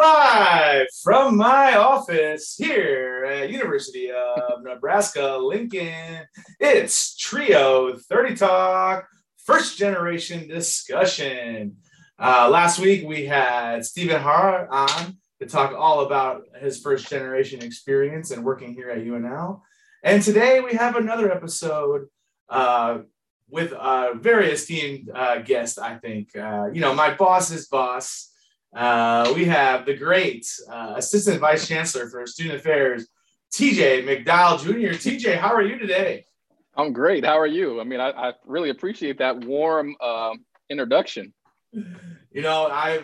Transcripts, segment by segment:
Live from my office here at University of Nebraska Lincoln. It's Trio 30 Talk, first generation discussion. Uh, last week we had Stephen Hart on to talk all about his first generation experience and working here at UNL. And today we have another episode uh, with a very esteemed uh, guest, I think. Uh, you know, my boss's boss uh, we have the great uh, Assistant Vice Chancellor for Student Affairs, TJ McDowell Jr. TJ, how are you today? I'm great. How are you? I mean, I, I really appreciate that warm uh, introduction. You know, I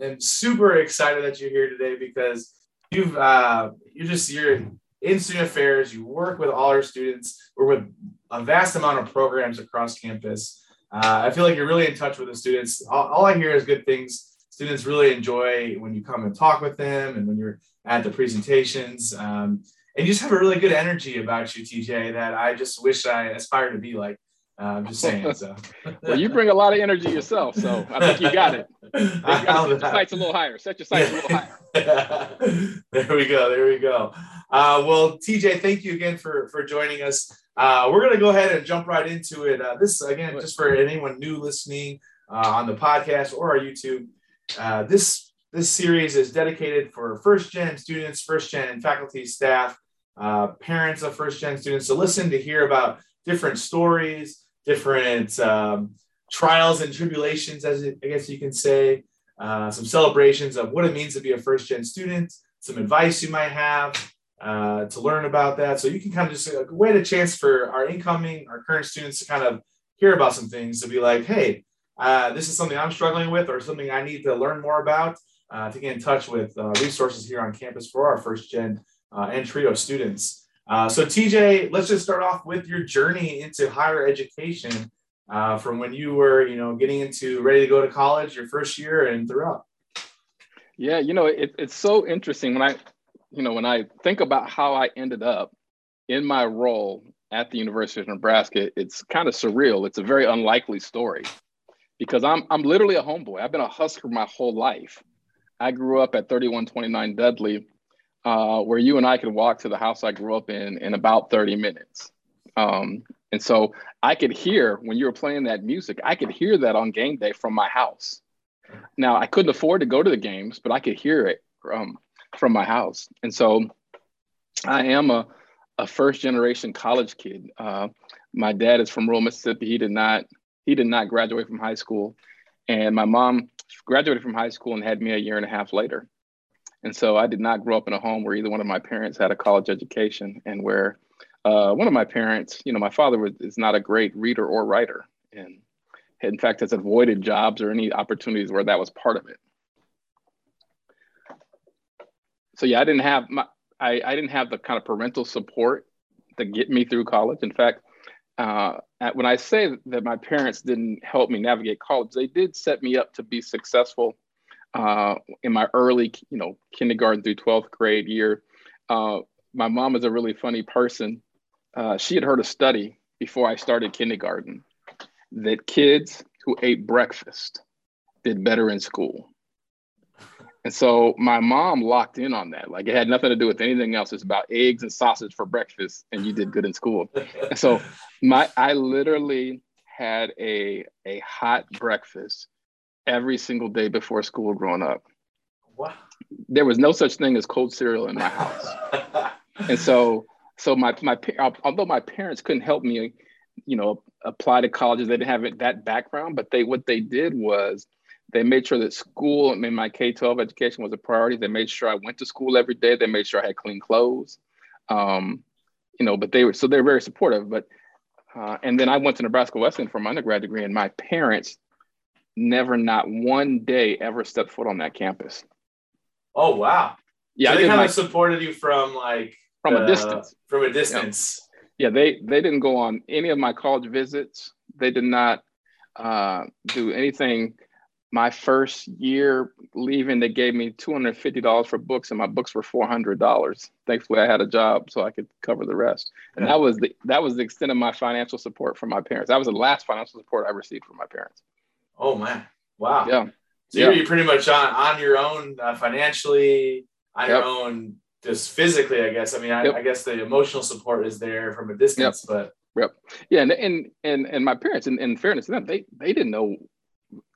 am super excited that you're here today because you've uh, you're just you're in student affairs. You work with all our students. We're with a vast amount of programs across campus. Uh, I feel like you're really in touch with the students. All, all I hear is good things students really enjoy when you come and talk with them and when you're at the presentations. Um, and you just have a really good energy about you, TJ, that I just wish I aspired to be like. Uh, I'm just saying. So. well, you bring a lot of energy yourself, so I think you got it. set your sights a little higher. Set your sights a little higher. there we go. There we go. Uh, well, TJ, thank you again for for joining us. Uh, we're gonna go ahead and jump right into it. Uh, this again, just for anyone new listening uh, on the podcast or our YouTube. Uh, this this series is dedicated for first gen students, first gen faculty, staff, uh, parents of first gen students to listen to hear about different stories, different um, trials and tribulations, as I guess you can say, uh, some celebrations of what it means to be a first gen student, some advice you might have uh, to learn about that. So you can kind of just wait a chance for our incoming, our current students to kind of hear about some things to be like, hey, uh, this is something I'm struggling with or something I need to learn more about, uh, to get in touch with uh, resources here on campus for our first gen uh, and trio students. Uh, so TJ, let's just start off with your journey into higher education uh, from when you were, you know, getting into ready to go to college, your first year and throughout. Yeah, you know, it, it's so interesting when I, you know, when I think about how I ended up in my role at the University of Nebraska, it's kind of surreal. It's a very unlikely story because I'm I'm literally a homeboy. I've been a Husker my whole life. I grew up at 3129 Dudley, uh, where you and I could walk to the house I grew up in in about 30 minutes. Um, and so I could hear when you were playing that music, I could hear that on game day from my house. Now I couldn't afford to go to the games, but I could hear it from from my house. And so I am a, a first generation college kid. Uh, my dad is from rural Mississippi. He did not he did not graduate from high school. And my mom graduated from high school and had me a year and a half later. And so I did not grow up in a home where either one of my parents had a college education and where uh, one of my parents, you know, my father was, is not a great reader or writer. And in fact, has avoided jobs or any opportunities where that was part of it. So yeah, I didn't have my, I, I didn't have the kind of parental support to get me through college. In fact, uh, when I say that my parents didn't help me navigate college, they did set me up to be successful uh, in my early, you know, kindergarten through 12th grade year. Uh, my mom is a really funny person. Uh, she had heard a study before I started kindergarten that kids who ate breakfast did better in school. And so my mom locked in on that. Like it had nothing to do with anything else. It's about eggs and sausage for breakfast, and you did good in school. and so my I literally had a a hot breakfast every single day before school growing up. Wow. There was no such thing as cold cereal in my house. and so so my my although my parents couldn't help me, you know, apply to colleges, they didn't have that background, but they what they did was they made sure that school, I mean, my K 12 education was a priority. They made sure I went to school every day. They made sure I had clean clothes. Um, you know, but they were, so they're very supportive. But, uh, and then I went to Nebraska Wesleyan for my undergrad degree, and my parents never, not one day, ever stepped foot on that campus. Oh, wow. Yeah. So they kind of supported you from like, from uh, a distance. From a distance. Yeah. yeah. They, they didn't go on any of my college visits. They did not uh, do anything my first year leaving, they gave me $250 for books, and my books were $400. Thankfully, I had a job so I could cover the rest. And that was the that was the extent of my financial support from my parents. That was the last financial support I received from my parents. Oh man, wow. Yeah. So yeah. you're pretty much on on your own uh, financially, on yep. your own just physically. I guess. I mean, I, yep. I, guess the emotional support is there from a distance, yep. but. Yep. Yeah, and and and, and my parents, in, in fairness to them, they they didn't know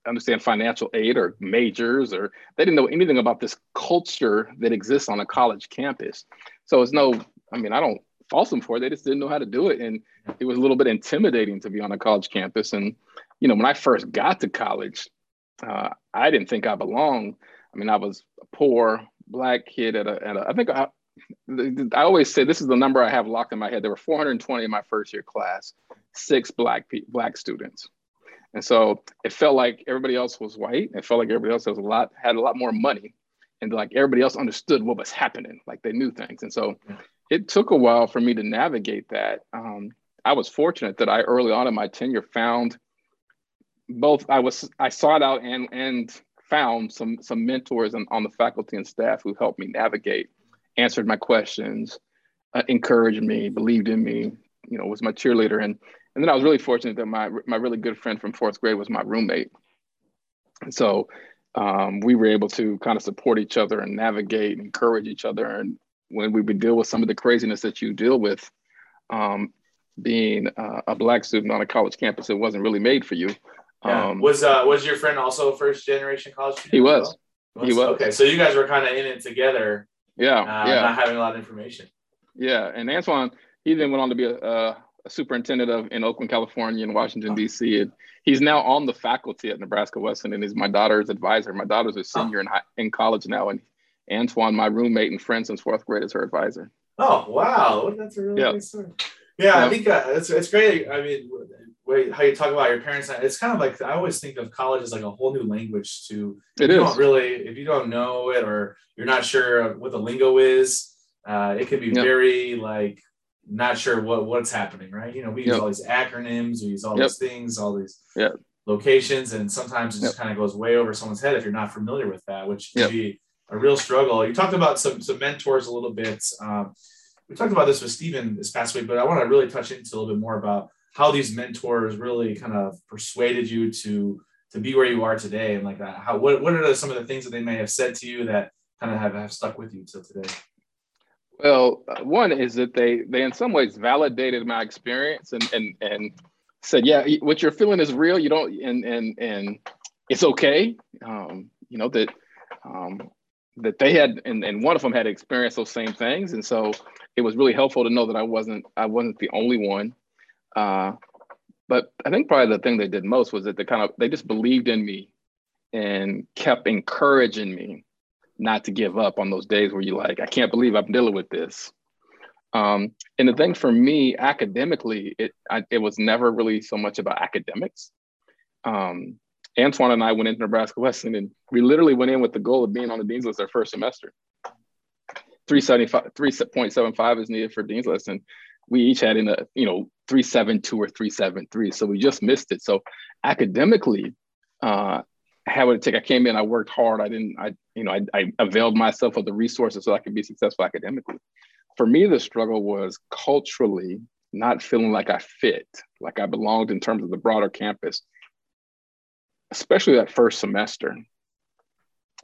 understand financial aid or majors or they didn't know anything about this culture that exists on a college campus. So it's no i mean i don't fault them for it. They just didn't know how to do it. And it was a little bit intimidating to be on a college campus. And you know when i first got to college uh, I didn't think I belonged. I mean, I was a poor black kid at a, at a I think I, I always say this is the number I have locked in my head. There were 420 in my first year class, six black black students, and so it felt like everybody else was white. It felt like everybody else was a lot had a lot more money, and like everybody else understood what was happening, like they knew things. And so it took a while for me to navigate that. Um, I was fortunate that I early on in my tenure found both I was I sought out and and found some some mentors on, on the faculty and staff who helped me navigate, answered my questions, uh, encouraged me, believed in me, you know, was my cheerleader. And and then I was really fortunate that my my really good friend from fourth grade was my roommate. And so um, we were able to kind of support each other and navigate, and encourage each other. And when we would deal with some of the craziness that you deal with, um, being uh, a black student on a college campus, it wasn't really made for you. Yeah. Um, was uh was your friend also a first generation college student? He was. Well? He was. Okay, so you guys were kind of in it together. Yeah, uh, yeah. Not having a lot of information. Yeah, and Antoine, he then went on to be a, a, a superintendent of in Oakland, California, and Washington D.C. And he's now on the faculty at Nebraska Wesleyan, and he's my daughter's advisor. My daughter's a senior oh. in high, in college now, and Antoine, my roommate and friend since fourth grade, is her advisor. Oh wow, that's a really yeah. nice story. Yeah, yeah, I think uh, it's it's great. I mean, way how you talk about your parents it's kind of like i always think of college as like a whole new language to it is. don't really if you don't know it or you're not sure what the lingo is uh, it can be yep. very like not sure what what's happening right? You know we use yep. all these acronyms we use all yep. these things all these locations and sometimes it just kind of goes way over someone's head if you're not familiar with that which can be a real struggle. You talked about some some mentors a little bit um, we talked about this with Stephen this past week, but I want to really touch into a little bit more about how these mentors really kind of persuaded you to to be where you are today and like that. How what, what are some of the things that they may have said to you that kind of have, have stuck with you till today well one is that they they in some ways validated my experience and and and said yeah what you're feeling is real. You don't and and and it's okay. Um you know that um that they had and, and one of them had experienced those same things. And so it was really helpful to know that i wasn't i wasn't the only one. Uh, but I think probably the thing they did most was that they kind of they just believed in me and kept encouraging me not to give up on those days where you're like, I can't believe I'm dealing with this. Um, and the thing for me, academically, it I, it was never really so much about academics. Um, Antoine and I went into Nebraska Wesleyan, and we literally went in with the goal of being on the dean's list our first semester. 375, 3.75 is needed for dean's list, and we each had in a you know 372 or 373 so we just missed it so academically uh how would it take i came in i worked hard. I didn't i you know I, I availed myself of the resources so i could be successful academically. For me the struggle was culturally not feeling like i fit like i belonged in terms of the broader campus especially that first semester.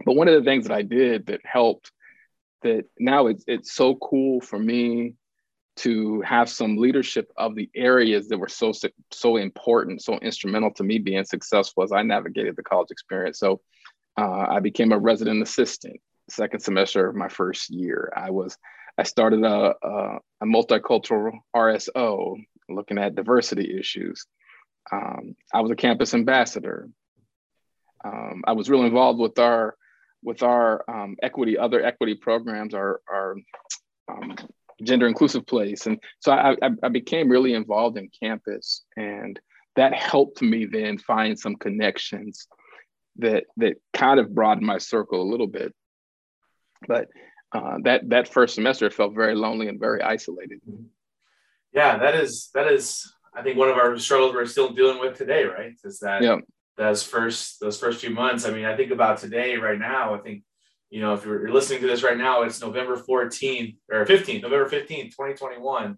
But one of the things that i did that helped that now it's, it's so cool for me to have some leadership of the areas that were so so important, so instrumental to me being successful as I navigated the college experience. So uh, I became a resident assistant second semester of my first year. I was I started a, a, a multicultural RSO looking at diversity issues. Um, I was a campus ambassador. Um, I was really involved with our with our um, equity, other equity programs, our, our um, gender inclusive place. And so I, I, I became really involved in campus and that helped me then find some connections that that kind of broadened my circle a little bit. But uh, that that first semester felt very lonely and very isolated. Yeah, that is that is I think one of our struggles we're still dealing with today, right? Is that yeah. those first those first few months. I mean, I think about today right now. I think you know, if you're listening to this right now, it's November 14th or 15th, November 15th, 2021.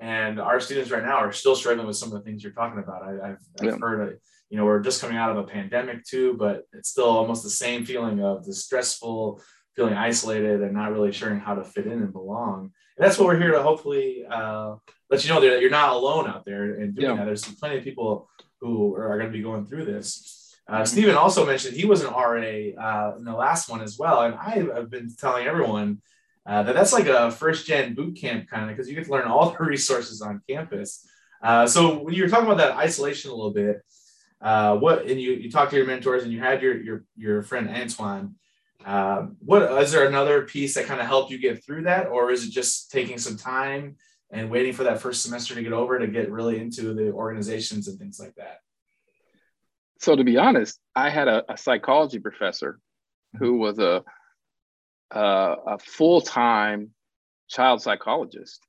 And our students right now are still struggling with some of the things you're talking about. I, have yeah. heard, it, you know, we're just coming out of a pandemic too, but it's still almost the same feeling of the stressful, feeling isolated and not really sure how to fit in and belong. And that's what we're here to hopefully uh, let you know that you're not alone out there and doing yeah. that. There's plenty of people who are, are going to be going through this. Uh, mm-hmm. Stephen also mentioned he was an RA uh, in the last one as well. And I have been telling everyone uh, that that's like a first gen boot camp kind of because you get to learn all the resources on campus. Uh, so when you were talking about that isolation a little bit, uh, what and you you talked to your mentors and you had your your your friend Antoine. Uh, what is there another piece that kind of helped you get through that, or is it just taking some time and waiting for that first semester to get over to get really into the organizations and things like that? So to be honest, I had a, a psychology professor who was a uh, a full time child psychologist.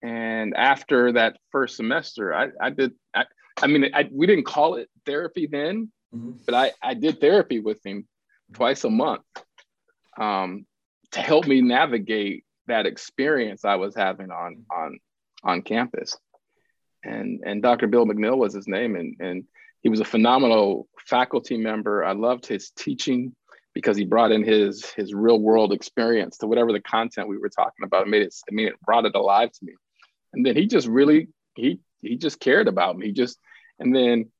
And after that first semester, I, I did, I, I mean, I, we didn't call it therapy then, mm-hmm. but I, I did therapy with him twice a month um, to help me navigate that experience I was having on, on, on campus. And, and Dr. Bill McNeil was his name. And, and he was a phenomenal faculty member. I loved his teaching because he brought in his his real world experience to whatever the content we were talking about. It made it, I mean, it brought it alive to me. And then he just really he he just cared about me. He just and then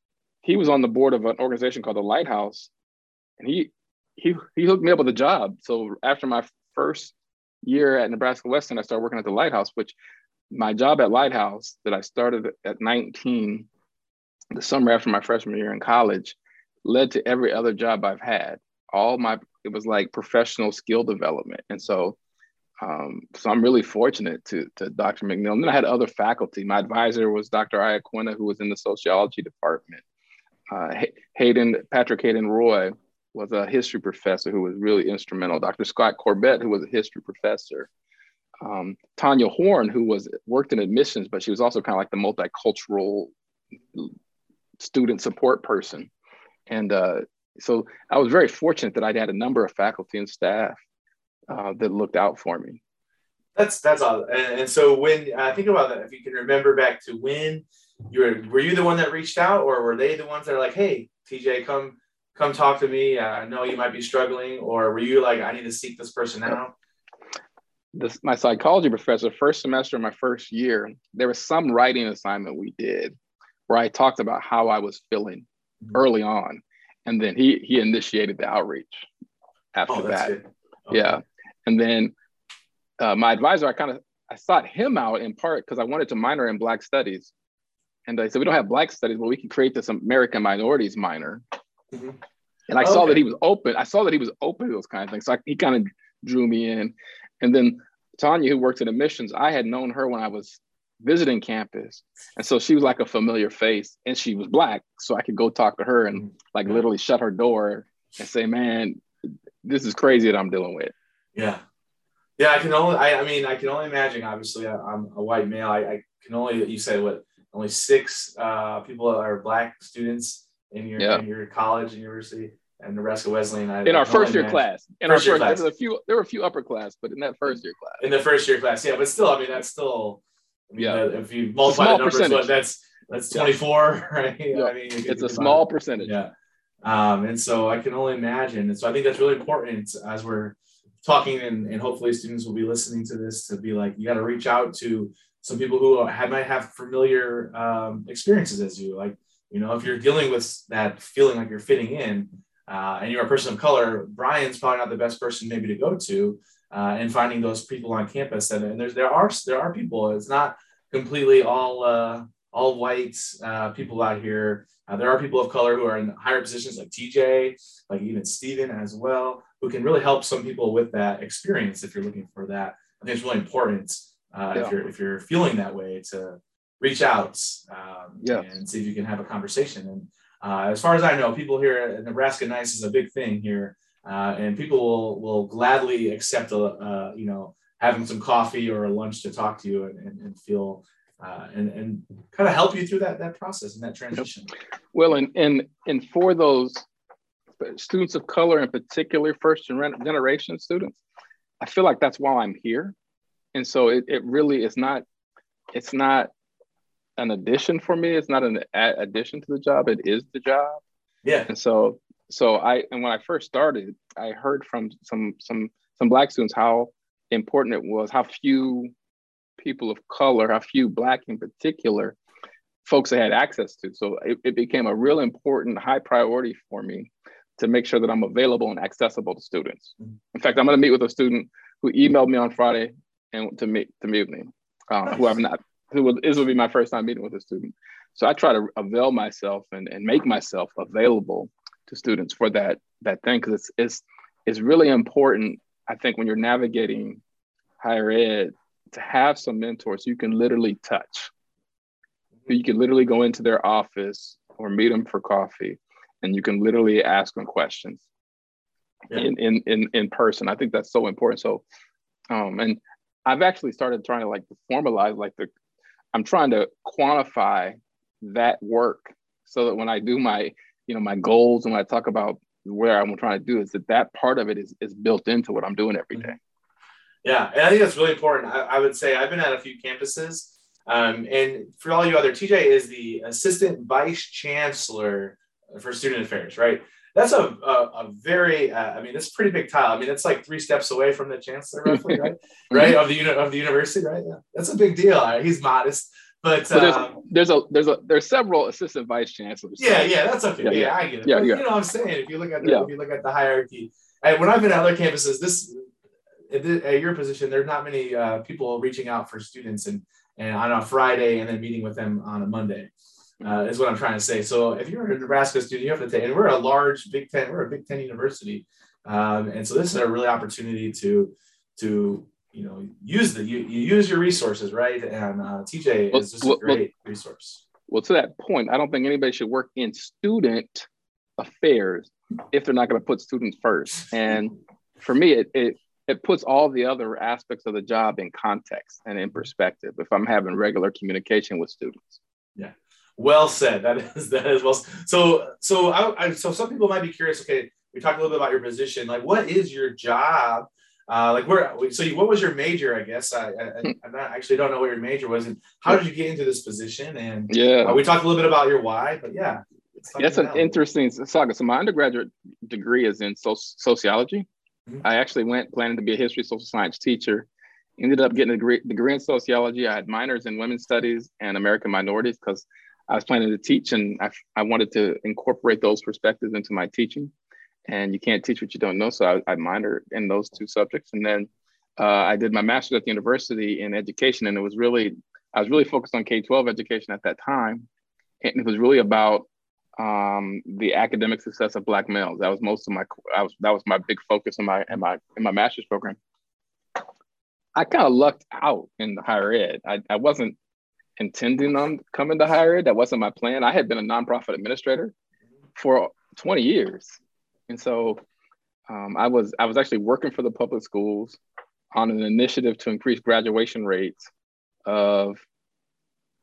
he was on the board of an organization called the Lighthouse, and he he he hooked me up with a job. So after my first year at Nebraska Wesleyan, I started working at the Lighthouse, which my job at Lighthouse that I started at 19, the summer after my freshman year in college, led to every other job I've had all my it was like professional skill development and so um, so I'm really fortunate to, to Dr. McNeil. And then I had other faculty. My advisor was Dr. Iaquina, who was in the sociology department. Uh, Hayden, Patrick Hayden Roy was a history professor who was really instrumental. Dr. Scott Corbett, who was a history professor. Um, Tanya Horn, who was worked in admissions, but she was also kind of like the multicultural student support person. And uh, so I was very fortunate that I'd had a number of faculty and staff uh, that looked out for me. That's that's all. And, and so when I uh, think about that, if you can remember back to when you were, were you the one that reached out, or were they the ones that are like, "Hey, TJ, come come talk to me. Uh, I know you might be struggling," or were you like, "I need to seek this person out"? This, my psychology professor, first semester of my first year, there was some writing assignment we did where I talked about how I was feeling mm-hmm. early on and then he he initiated the outreach after oh, that. Okay. Yeah, and then uh, my advisor, I kind of I sought him out in part because I wanted to minor in Black Studies, and I said we don't have Black Studies, but we can create this American Minorities minor. Mm-hmm. And I saw that he was open. I saw that he was open to those kind of things. So I, he kind of drew me in, and then Tanya, who works in admissions, I had known her when I was visiting campus. And so she was like a familiar face and she was black. So I could go talk to her and like literally shut her door and say, man, this is crazy that I'm dealing with. Yeah. Yeah. I can only, I, I mean, I can only imagine, obviously I, am a white male. I, I, can only, you said what, only six uh, people are black students in your, yeah. in your college, and university and Nebraska Wesleyan. I, in our first year class. In first our first, class. There, a few, there were a few upper class, but in that first year class. In the first year class, yeah. But still, I mean, that's still yeah. if you multiply the numbers, what, that's that's 24, right? Yeah. I mean, it's a small percentage. Yeah. Um, and so I can only imagine. And so I think that's really important as we're talking, and, and hopefully students will be listening to this to be like, you got to reach out to some people who have, might have familiar um, experiences as you. Like, you know, if you're dealing with that feeling like you're fitting in, uh, and you're a person of color, Brian's probably not the best person maybe to go to uh, and finding those people on campus. And, and there's there are there are people. It's not completely all uh, all white uh, people out here. Uh, there are people of color who are in higher positions, like TJ, like even Stephen as well, who can really help some people with that experience. If you're looking for that, I think it's really important uh, yeah. if you're if you're feeling that way to reach out um, yeah. and see if you can have a conversation. And uh, as far as I know, people here at Nebraska Nice is a big thing here uh, and people will will gladly accept a uh, you know having some coffee or a lunch to talk to you and, and, and feel uh, and and kind of help you through that that process and that transition. Well, and and and for those students of color in particular, first generation students, I feel like that's why I'm here, and so it, it really is not it's not an addition for me. It's not an addition to the job. It is the job. Yeah. And so so I and when I first started, I heard from some some some black students how important it was, how few people of color, how few black in particular, folks that had access to. So it, it became a real important high priority for me to make sure that I'm available and accessible to students. Mm-hmm. In fact, I'm going to meet with a student who emailed me on Friday and to meet to meet me, um, nice. who I've not who will, this will be my first time meeting with a student. So I try to avail myself and, and make myself available to students for that that thing because it's it's it's really important. I think when you're navigating higher ed to have some mentors you can literally touch. You can literally go into their office or meet them for coffee, and you can literally ask them questions yeah. in, in in in person. I think that's so important. So, um, and I've actually started trying to like formalize like the I'm trying to quantify that work so that when I do my, you know, my goals and when I talk about where I'm trying to do is that that part of it is, is built into what I'm doing every day. Yeah, and I think that's really important. I, I would say I've been at a few campuses, um, and for all you other, TJ is the assistant vice chancellor for student affairs, right? That's a, a, a very, uh, I mean, it's pretty big title. I mean, it's like three steps away from the chancellor, roughly, right? right of the uni- of the university, right? Yeah, that's a big deal. Right? He's modest, but so there's, um, there's, a there's a there's several assistant vice chancellors. Yeah, yeah, that's okay. Yeah, yeah, yeah I get it. Yeah, but, yeah. You know what I'm saying? If you look at the yeah. if you look at the hierarchy, and when I've been at other campuses, this at your position, there's not many uh, people reaching out for students and and on a Friday and then meeting with them on a Monday uh, is what I'm trying to say. So if you're a Nebraska student, you have to take, and we're a large Big Ten, we're a Big Ten university, um, and so this is a really opportunity to to you know use the you, you use your resources, right? And uh, TJ well, is just well, a great well, resource. Well, to that point, I don't think anybody should work in student affairs if they're not going to put students first. And for me, it, it it puts all the other aspects of the job in context and in perspective if I'm having regular communication with students. Yeah. Well said. That is that is well. So so I, I, so some people might be curious. Okay, we talked a little bit about your position. Like, what is your job? Uh, like, where? So, you, what was your major? I guess I, I, I not, actually don't know what your major was, and how did you get into this position? And yeah, uh, we talked a little bit about your why, but yeah, that's an interesting saga. So, my undergraduate degree is in so- sociology. Mm-hmm. I actually went planning to be a history social science teacher. Ended up getting a degree, degree in sociology. I had minors in women's studies and American minorities because I was planning to teach and I, I wanted to incorporate those perspectives into my teaching. And you can't teach what you don't know. So I, I minored in those two subjects. And then uh, I did my master's at the university in education. And it was really, I was really focused on K 12 education at that time. And it was really about um, the academic success of Black males. That was most of my, I was, that was my big focus in my, in my, in my master's program. I kind of lucked out in the higher ed. I, I wasn't intending on coming to higher ed. That wasn't my plan. I had been a nonprofit administrator for 20 years. And so um, I was I was actually working for the public schools on an initiative to increase graduation rates of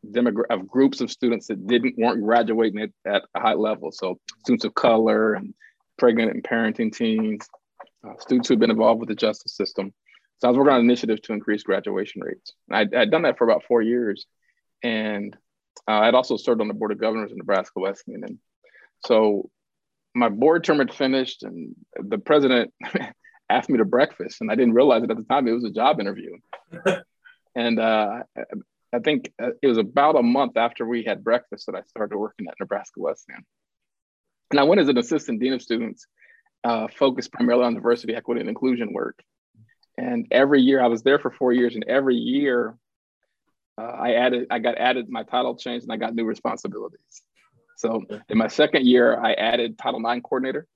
demogra- of groups of students that didn't weren't graduating at, at a high level. So students of color and pregnant and parenting teens, uh, students who've been involved with the justice system. So I was working on an initiative to increase graduation rates. I, I'd done that for about four years. And uh, I'd also served on the board of governors in Nebraska Wesleyan. And so my board term had finished, and the president asked me to breakfast, and I didn't realize it at the time. It was a job interview. and uh, I think uh, it was about a month after we had breakfast that I started working at Nebraska Wesleyan. And I went as an assistant dean of students, uh, focused primarily on diversity, equity, and inclusion work. And every year, I was there for four years, and every year uh, I added, I got added, my title changed and I got new responsibilities. So in my second year, I added Title IX coordinator.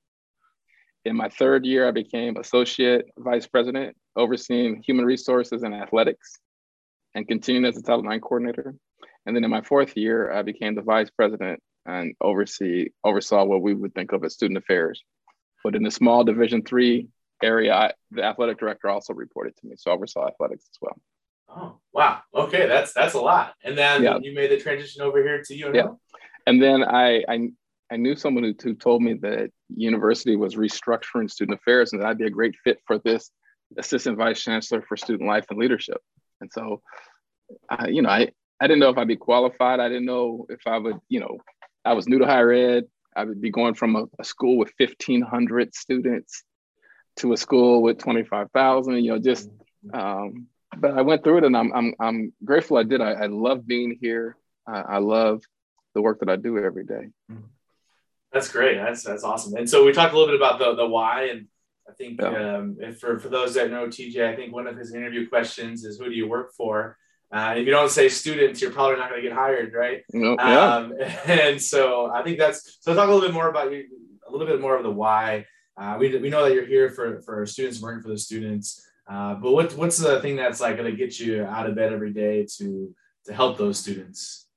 In my third year, I became associate vice president, overseeing human resources and athletics, and continuing as a Title IX coordinator. And then in my fourth year, I became the vice president and oversee oversaw what we would think of as student affairs. But in the small Division three area, I, the athletic director also reported to me, so I oversaw athletics as well. Oh wow. Okay, that's that's a lot. And then yeah. you made the transition over here to UNL. Yeah. And then I I I knew someone who, told me that university was restructuring student affairs and that I'd be a great fit for this assistant vice chancellor for student life and leadership. And so, I, you know, I I didn't know if I'd be qualified. I didn't know if I would, you know, I was new to higher ed. I would be going from a, a school with 1,500 students to a school with 25,000, you know, just, um, but I went through it and I'm, I'm, I'm grateful I did. I, I love being here. I love the work that I do every day. That's great. That's, that's awesome. And so we talked a little bit about the, the why and I think yeah. um, for, for those that know TJ, I think one of his interview questions is who do you work for? Uh, if you don't say students, you're probably not going to get hired, right? Nope, yeah. Um, and so I think that's so. Talk a little bit more about you, a little bit more of the why. Uh, we, we know that you're here for for students, working for the students. Uh, but what what's the thing that's like going to get you out of bed every day to to help those students?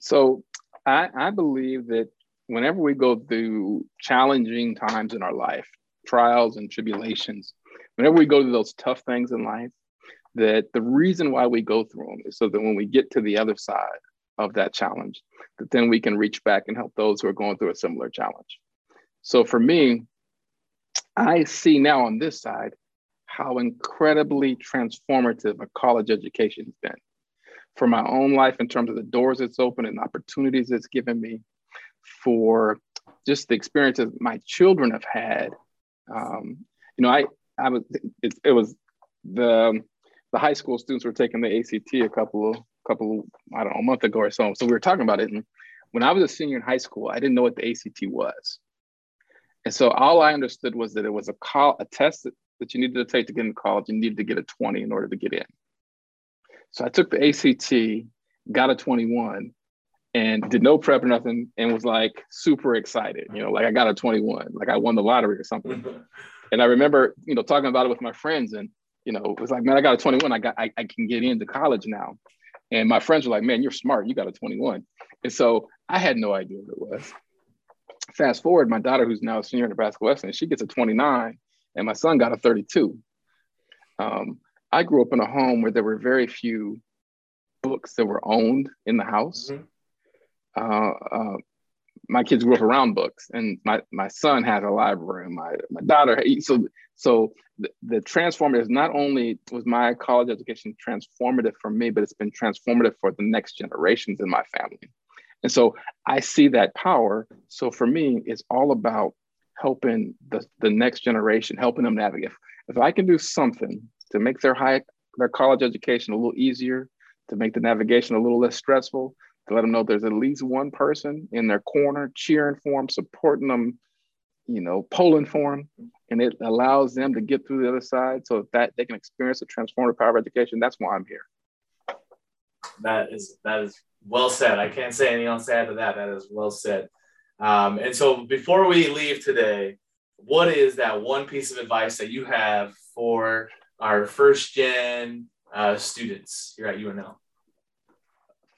So I, I believe that whenever we go through challenging times in our life, trials and tribulations, whenever we go through those tough things in life, that the reason why we go through them is so that when we get to the other side of that challenge, that then we can reach back and help those who are going through a similar challenge. So for me, I see now on this side how incredibly transformative a college education has been for my own life in terms of the doors it's opened and opportunities it's given me, for just the experiences my children have had. Um, you know, I I was it, it was the the high school students were taking the ACT a couple of couple I don't know a month ago or so. So we were talking about it, and when I was a senior in high school, I didn't know what the ACT was, and so all I understood was that it was a call a test that, you needed to take to get into college. You needed to get a twenty in order to get in. So I took the ACT, got a twenty one, and did no prep or nothing, and was like super excited. You know, like I got a twenty one, like I won the lottery or something. and I remember, you know, talking about it with my friends and you know, it was like, man, I got a 21. I got, I, I can get into college now. And my friends were like, man, you're smart. You got a 21. And so I had no idea what it was. Fast forward, my daughter, who's now a senior at Nebraska Wesleyan, she gets a 29, and my son got a 32. Um, I grew up in a home where there were very few books that were owned in the house. Mm-hmm. Uh, uh, my kids grew up around books, and my my son has a library. And my my daughter, so so the, the transformative not only was my college education transformative for me, but it's been transformative for the next generations in my family. And so I see that power. So for me, it's all about helping the, the next generation, helping them navigate. If, if I can do something to make their high their college education a little easier, to make the navigation a little less stressful, to let them know there's at least one person in their corner cheering for them, supporting them, you know, polling for them, and it allows them to get through the other side so that they can experience the transformative power of education. That's why I'm here. That is that is well said. I can't say anything else to add to that. That is well said. Um, and so before we leave today, what is that one piece of advice that you have for our first gen uh, students here at UNL?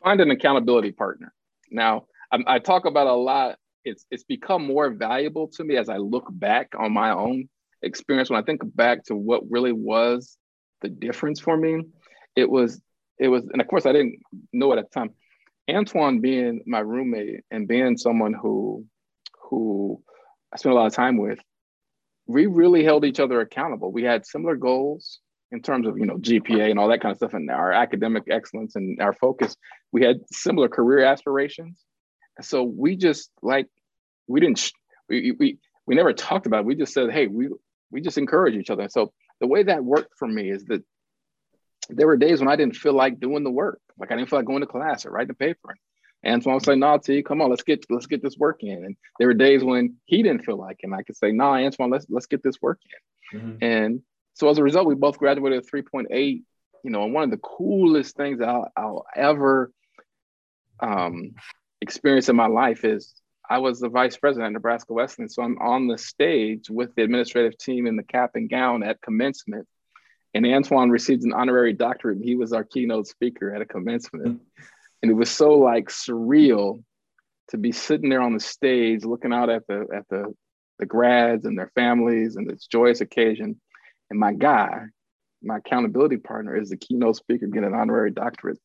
Find an accountability partner. Now, I, I talk about a lot it's it's become more valuable to me as I look back on my own experience. When I think back to what really was the difference for me, it was it was, and of course I didn't know it at the time. Antoine being my roommate and being someone who who I spent a lot of time with, we really held each other accountable. We had similar goals in terms of you know GPA and all that kind of stuff, and our academic excellence and our focus. We had similar career aspirations, so we just like we didn't we, we we never talked about it. We just said, hey, we we just encourage each other. So the way that worked for me is that there were days when I didn't feel like doing the work. Like I didn't feel like going to class or writing the paper. And so I nah, T, come on, let's get let's get this work in. And there were days when he didn't feel like it. And I could say, nah, Antoine, let's let's get this work in. Mm-hmm. And so as a result, we both graduated at 3.8. You know, and one of the coolest things I'll, I'll ever um, experience in my life is I was the vice president at Nebraska Wesleyan. So I'm on the stage with the administrative team in the cap and gown at commencement. And Antoine received an honorary doctorate. And he was our keynote speaker at a commencement. And it was so like surreal to be sitting there on the stage looking out at the at the the grads and their families and this joyous occasion. And my guy, my accountability partner, is the keynote speaker getting an honorary doctorate.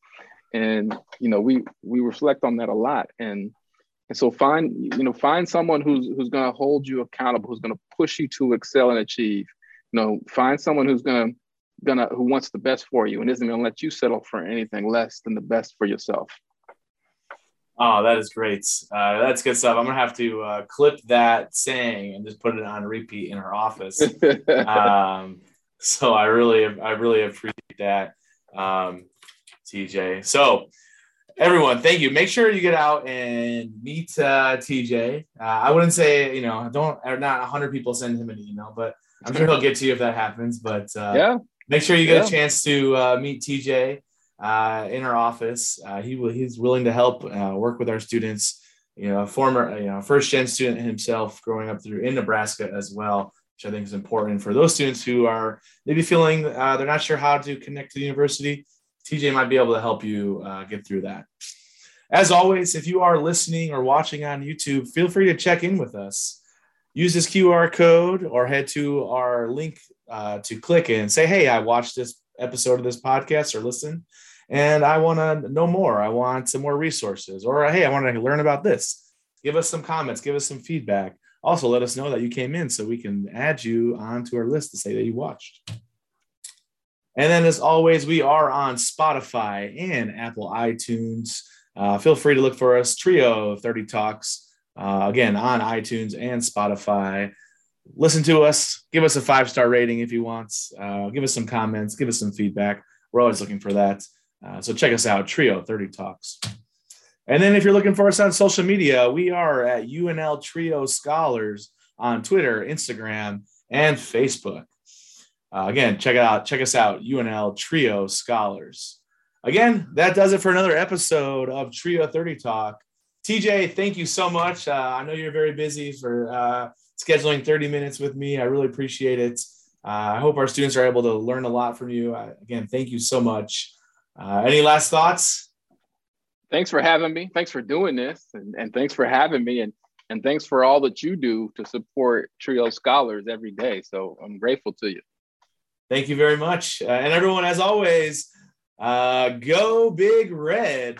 And you know, we we reflect on that a lot. And and so find, you know, find someone who's who's going to hold you accountable, who's going to push you to excel and achieve. You know, find someone who's going to gonna who wants the best for you and isn't gonna let you settle for anything less than the best for yourself. Oh, that is great. Uh, that's good stuff. I'm gonna have to uh, clip that saying and just put it on repeat in our office. um, so I really, I really appreciate that, um, TJ. So everyone, thank you. Make sure you get out and meet uh, TJ. Uh, I wouldn't say you know don't or not 100 people send him an email, but I'm sure he'll get to you if that happens. But uh, yeah, make sure you get yeah. a chance to uh, meet TJ uh, in our office. Uh, he will, he's willing to help uh, work with our students. You know, a former you know first gen student himself, growing up through in Nebraska as well, which I think is important for those students who are maybe feeling uh, they're not sure how to connect to the university. TJ might be able to help you uh, get through that. As always, if you are listening or watching on YouTube, feel free to check in with us. Use this QR code or head to our link uh, to click and say, "Hey, I watched this episode of this podcast or listen and I want to know more. I want some more resources, or hey, I want to learn about this. Give us some comments, give us some feedback. Also, let us know that you came in so we can add you onto our list to say that you watched. And then, as always, we are on Spotify and Apple iTunes. Uh, feel free to look for us, Trio 30 Talks, uh, again, on iTunes and Spotify. Listen to us, give us a five star rating if you want, uh, give us some comments, give us some feedback. We're always looking for that. Uh, so check us out, Trio 30 Talks. And then if you're looking for us on social media, we are at UNL Trio Scholars on Twitter, Instagram, and Facebook. Uh, again, check it out. Check us out, UNL Trio Scholars. Again, that does it for another episode of Trio 30 Talk. TJ, thank you so much. Uh, I know you're very busy for uh, scheduling 30 minutes with me. I really appreciate it. Uh, I hope our students are able to learn a lot from you. Uh, again, thank you so much. Uh, any last thoughts? Thanks for having me. Thanks for doing this, and, and thanks for having me, and and thanks for all that you do to support Trio Scholars every day. So I'm grateful to you. Thank you very much, uh, and everyone, as always, uh, go big red.